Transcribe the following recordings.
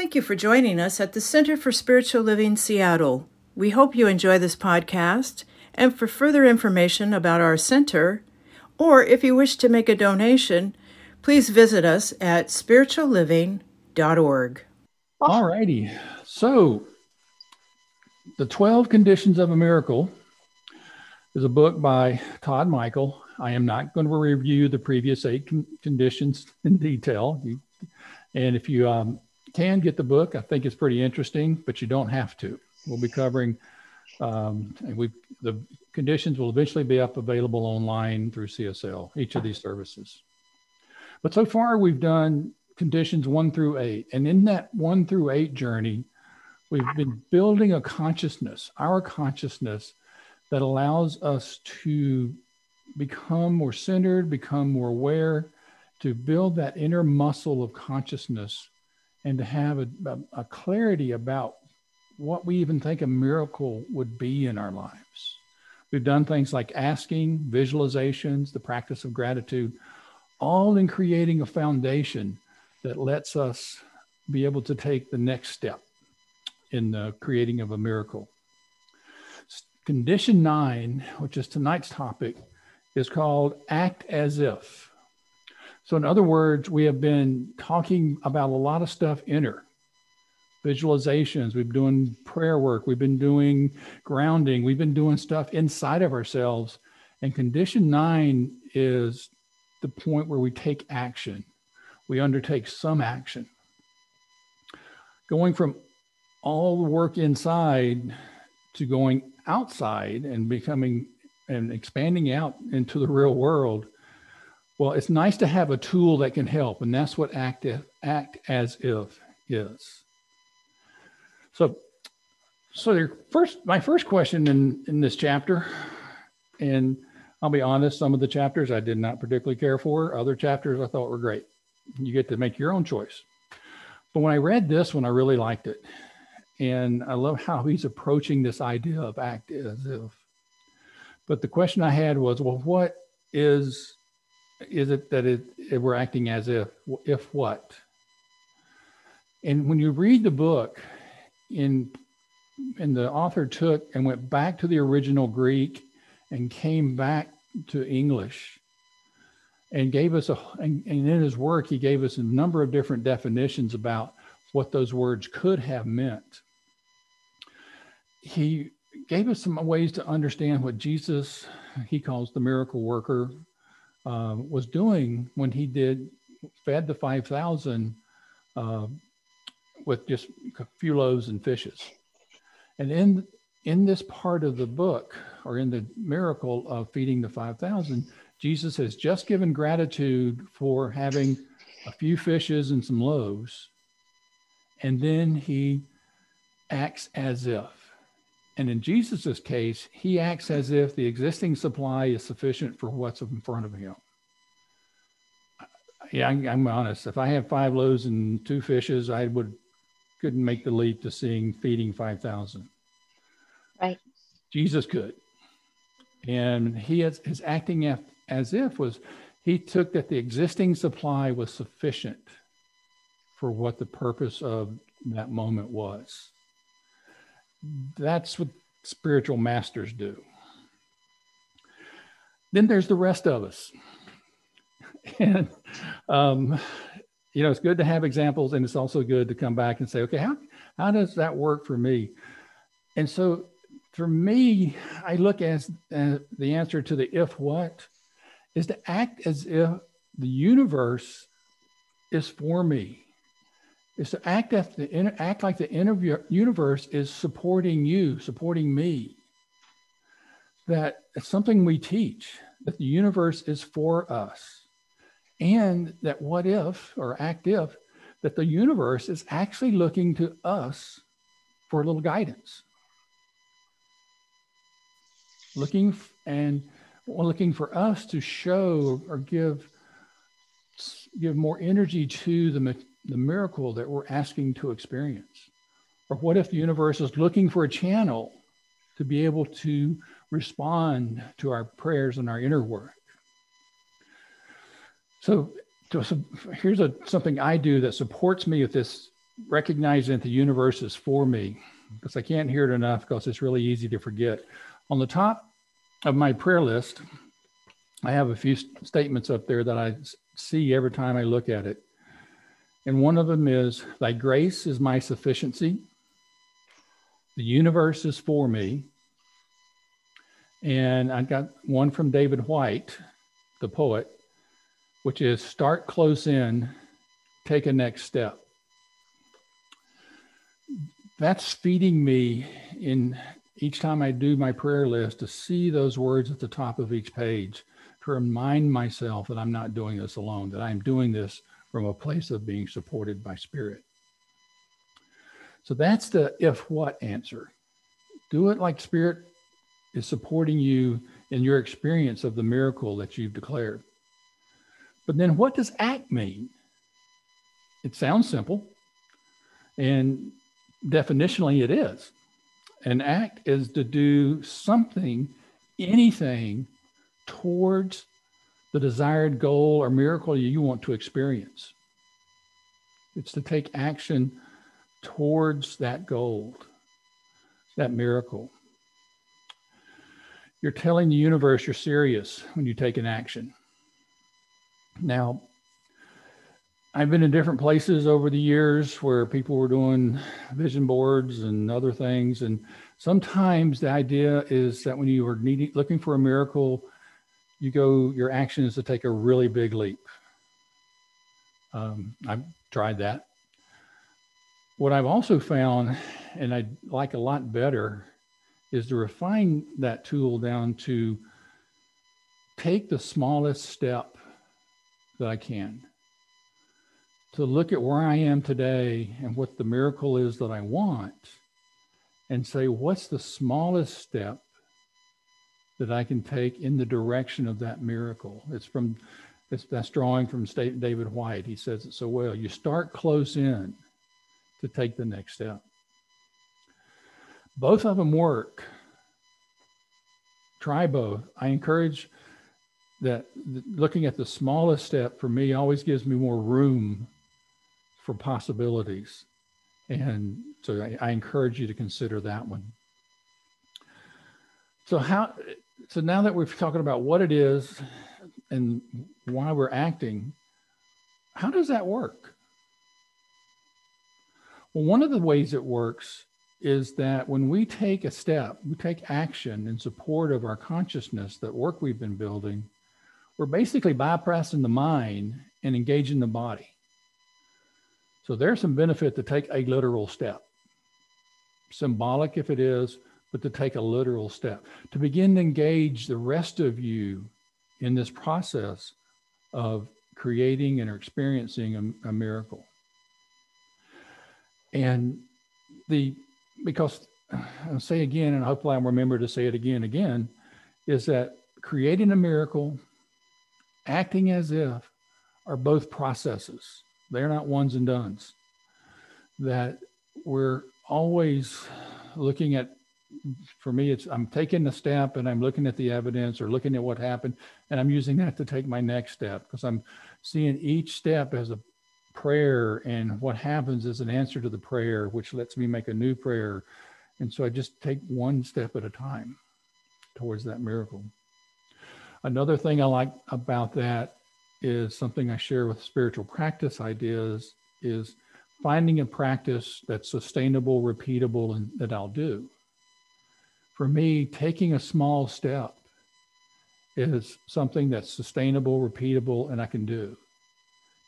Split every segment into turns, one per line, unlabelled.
Thank you for joining us at the Center for Spiritual Living Seattle. We hope you enjoy this podcast, and for further information about our center, or if you wish to make a donation, please visit us at spiritualliving.org.
All righty. So, The 12 Conditions of a Miracle is a book by Todd Michael. I am not going to review the previous eight con- conditions in detail. You, and if you um, can get the book, I think it's pretty interesting, but you don't have to. We'll be covering, um, and we the conditions will eventually be up available online through CSL, each of these services. But so far, we've done conditions one through eight. And in that one through eight journey, we've been building a consciousness, our consciousness, that allows us to become more centered, become more aware, to build that inner muscle of consciousness, and to have a, a, clarity about what we even think a miracle would be in our lives. We've done things like asking, visualizations, the practice of gratitude, all in creating a foundation that lets us be able to take the next step in the creating of a miracle. Condition nine, which is tonight's topic, is called act as if. So, in other words, we have been talking about a lot of stuff inner visualizations, we've been doing prayer work, we've been doing grounding, we've been doing stuff inside of ourselves. And condition nine is the point where we take action, we undertake some action. Going from all the work inside to going outside and becoming and expanding out into the real world. Well, it's nice to have a tool that can help, and that's what act, act as if is. So, so first, my first question in in this chapter, and I'll be honest, some of the chapters I did not particularly care for. Other chapters I thought were great. You get to make your own choice. But when I read this one, I really liked it, and I love how he's approaching this idea of act as if. But the question I had was, well, what is is it that it, it we're acting as if if what? And when you read the book, in and the author took and went back to the original Greek and came back to English and gave us a and, and in his work he gave us a number of different definitions about what those words could have meant. He gave us some ways to understand what Jesus, he calls the miracle worker, uh, was doing when he did fed the 5,000 uh, with just a few loaves and fishes. And in in this part of the book, or in the miracle of feeding the 5,000, Jesus has just given gratitude for having a few fishes and some loaves. And then he acts as if. And in Jesus's case, he acts as if the existing supply is sufficient for what's in front of him. Yeah, I'm honest. If I have five loaves and two fishes, I would couldn't make the leap to seeing feeding 5,000.
Right.
Jesus could. And he is, his acting as if was he took that the existing supply was sufficient for what the purpose of that moment was. That's what spiritual masters do. Then there's the rest of us. And um, you know, it's good to have examples and it's also good to come back and say, okay, how, how does that work for me? And so for me, I look as uh, the answer to the if what is to act as if the universe is for me. Is to act, the, act like the universe is supporting you, supporting me. That it's something we teach, that the universe is for us and that what if or act if that the universe is actually looking to us for a little guidance looking and looking for us to show or give give more energy to the, the miracle that we're asking to experience or what if the universe is looking for a channel to be able to respond to our prayers and our inner work so, so here's a, something I do that supports me with this recognizing that the universe is for me because I can't hear it enough because it's really easy to forget. On the top of my prayer list, I have a few statements up there that I see every time I look at it. And one of them is, Thy grace is my sufficiency. The universe is for me. And I got one from David Whyte, the poet, which is start close in, take a next step. That's feeding me in each time I do my prayer list to see those words at the top of each page, to remind myself that I'm not doing this alone, that I'm doing this from a place of being supported by spirit. So that's the if what answer. Do it like spirit is supporting you in your experience of the miracle that you've declared. But then what does act mean? It sounds simple. And definitionally, it is. An act is to do something, anything towards the desired goal or miracle you want to experience. It's to take action towards that goal, that miracle. You're telling the universe you're serious when you take an action. Now, I've been in different places over the years where people were doing vision boards and other things. And sometimes the idea is that when you are needing, looking for a miracle, you go, your action is to take a really big leap. Um, I've tried that. What I've also found, and I like a lot better, is to refine that tool down to take the smallest step that I can. To look at where I am today and what the miracle is that I want, and say, what's the smallest step that I can take in the direction of that miracle? It's from it's, that's drawing from David Whyte. He says it so well. You start close in to take the next step. Both of them work. Try both. I encourage that looking at the smallest step for me always gives me more room for possibilities. And so I, I encourage you to consider that one. So how so now that we're talking about what it is and why we're acting, how does that work? Well, one of the ways it works is that when we take a step, we take action in support of our consciousness, that work we've been building, we're basically bypassing the mind and engaging the body. So there's some benefit to take a literal step, symbolic if it is, but to take a literal step, to begin to engage the rest of you in this process of creating and experiencing a, a miracle. And the because I'll say again, and hopefully I'll remember to say it again again, is that creating a miracle acting as if are both processes. They're not ones and dones. That we're always looking at, for me, it's I'm taking the step and I'm looking at the evidence or looking at what happened, and I'm using that to take my next step because I'm seeing each step as a prayer and what happens is an answer to the prayer, which lets me make a new prayer. And so I just take one step at a time towards that miracle. Another thing I like about that is something I share with spiritual practice ideas is finding a practice that's sustainable, repeatable, and that I'll do. For me, taking a small step is something that's sustainable, repeatable, and I can do.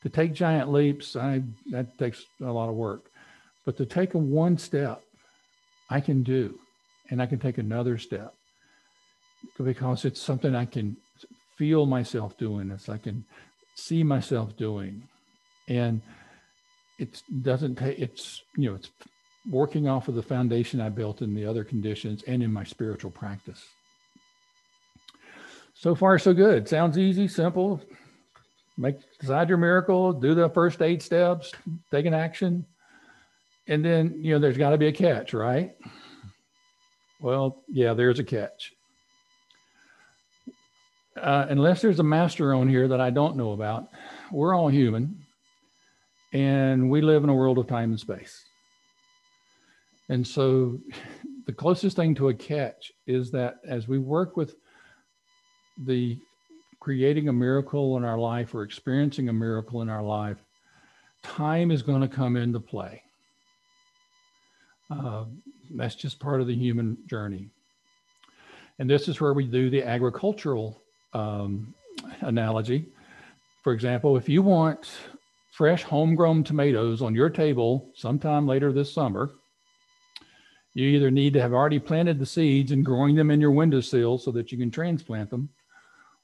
To take giant leaps, I, that takes a lot of work. But to take a one step, I can do, and I can take another step because it's something I can feel myself doing. It's I can see myself doing, and it doesn't take. It's you know it's working off of the foundation I built in the other conditions and in my spiritual practice. So far, so good. Sounds easy, simple. Make decide your miracle. Do the first eight steps. Take an action, and then you know there's got to be a catch, right? Well, yeah, there's a catch uh, unless there's a master on here that I don't know about, we're all human. And we live in a world of time and space. And so the closest thing to a catch is that as we work with the creating a miracle in our life or experiencing a miracle in our life, time is going to come into play. Uh, that's just part of the human journey. And this is where we do the agricultural um, analogy. For example, if you want fresh homegrown tomatoes on your table sometime later this summer, you either need to have already planted the seeds and growing them in your windowsill so that you can transplant them,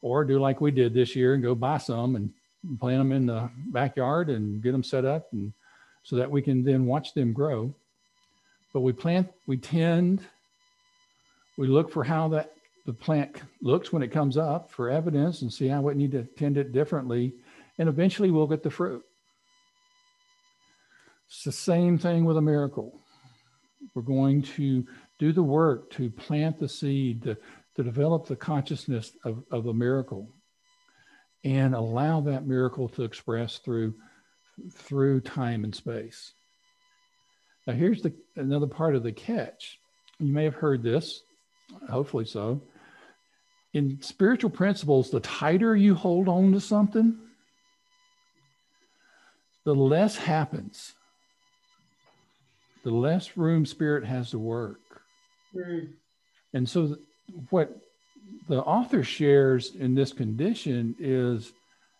or do like we did this year and go buy some and plant them in the backyard and get them set up and so that we can then watch them grow. But we plant, we tend, we look for how that the plant looks when it comes up for evidence and see how we need to tend it differently. And eventually we'll get the fruit. It's the same thing with a miracle. We're going to do the work to plant the seed, to, to develop the consciousness of, of a miracle and allow that miracle to express through through time and space. Now here's the another part of the catch. You may have heard this, hopefully so. In spiritual principles, the tighter you hold on to something, the less happens the less room spirit has to work. Mm. And so, what the author shares in this condition is,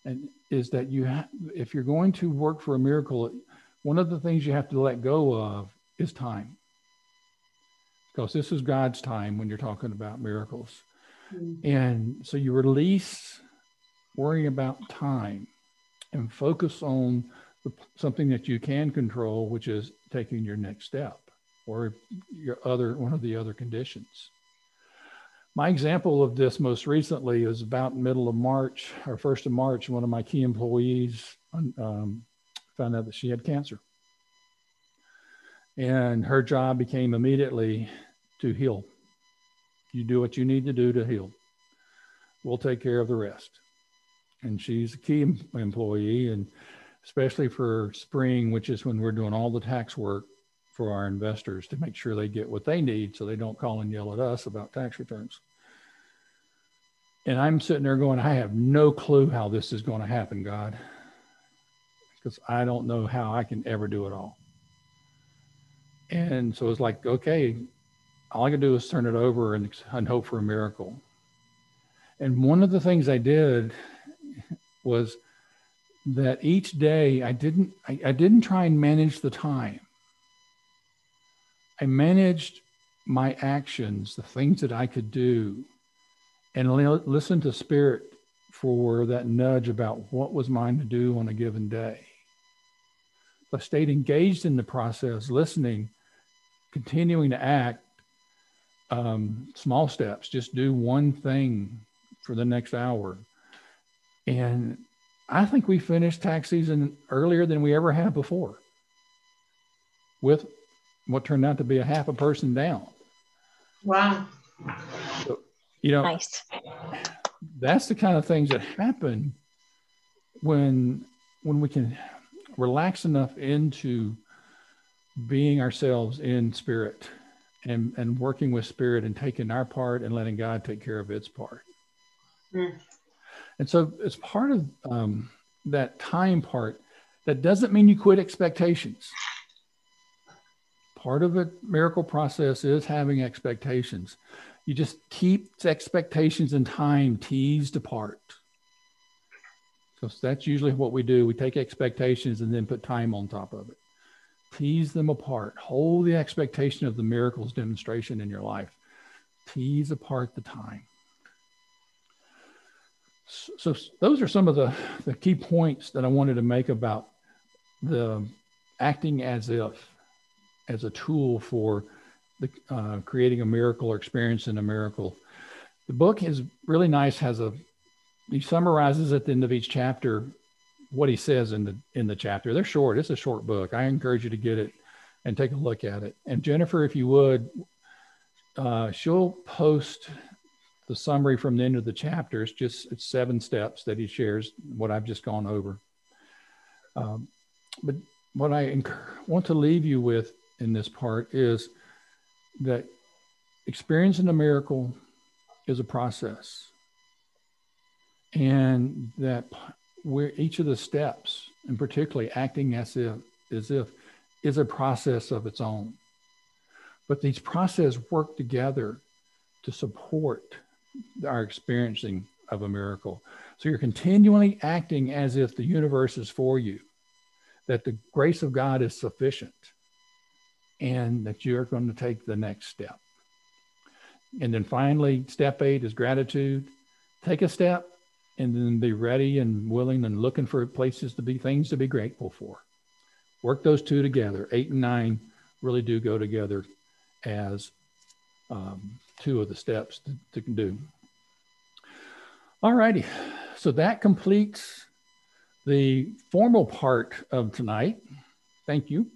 and is that you have, if you're going to work for a miracle, one of the things you have to let go of is time, because this is God's time when you're talking about miracles, mm. and so you release worrying about time and focus on something that you can control, which is taking your next step or your other one of the other conditions. My example of this most recently is about middle of March or first of March. One of my key employees um, found out that she had cancer, and her job became immediately to heal. You do what you need to do to heal. We'll take care of the rest. And she's a key employee, and especially for spring, which is when we're doing all the tax work for our investors to make sure they get what they need so they don't call and yell at us about tax returns. And I'm sitting there going, I have no clue how this is going to happen, God, because I don't know how I can ever do it all. And so it's like, okay, all I can do is turn it over and, and hope for a miracle. And one of the things I did was that each day I didn't I, I didn't try and manage the time. I managed my actions, the things that I could do, and li- listen to spirit for that nudge about what was mine to do on a given day. I stayed engaged in the process, listening, continuing to act. Um, small steps, just do one thing for the next hour. And I think we finished tax season earlier than we ever have before with what turned out to be a half a person down.
Wow.
So, you know,
nice.
that's the kind of things that happen when when we can relax enough into being ourselves in spirit and and working with spirit and taking our part and letting God take care of its part. Mm. And so, as part of um, that time part, that doesn't mean you quit expectations. Part of the miracle process is having expectations. You just keep expectations and time teased apart. So that's usually what we do. We take expectations and then put time on top of it. Tease them apart. Hold the expectation of the miracles demonstration in your life. Tease apart the time so those are some of the, the key points that I wanted to make about the acting as if as a tool for the uh, creating a miracle or experiencing a miracle. The book is really nice. Has a he summarizes at the end of each chapter what he says in the in the chapter. They're short. It's a short book. I encourage you to get it and take a look at it. And Jennifer, if you would, uh, she'll post the summary from the end of the chapter is just it's seven steps that he shares what I've just gone over. Um, but what I want to leave you with in this part is that experiencing a miracle is a process. And that where each of the steps, and particularly acting as if, as if is a process of its own. But these processes work together to support our experiencing of a miracle. So you're continually acting as if the universe is for you, that the grace of God is sufficient, and that you're going to take the next step. And then finally, step eight is gratitude. Take a step and then be ready and willing and looking for places to be things to be grateful for. Work those two together. Eight and nine really do go together as um, two of the steps to, to do. All righty. So that completes the formal part of tonight. Thank you.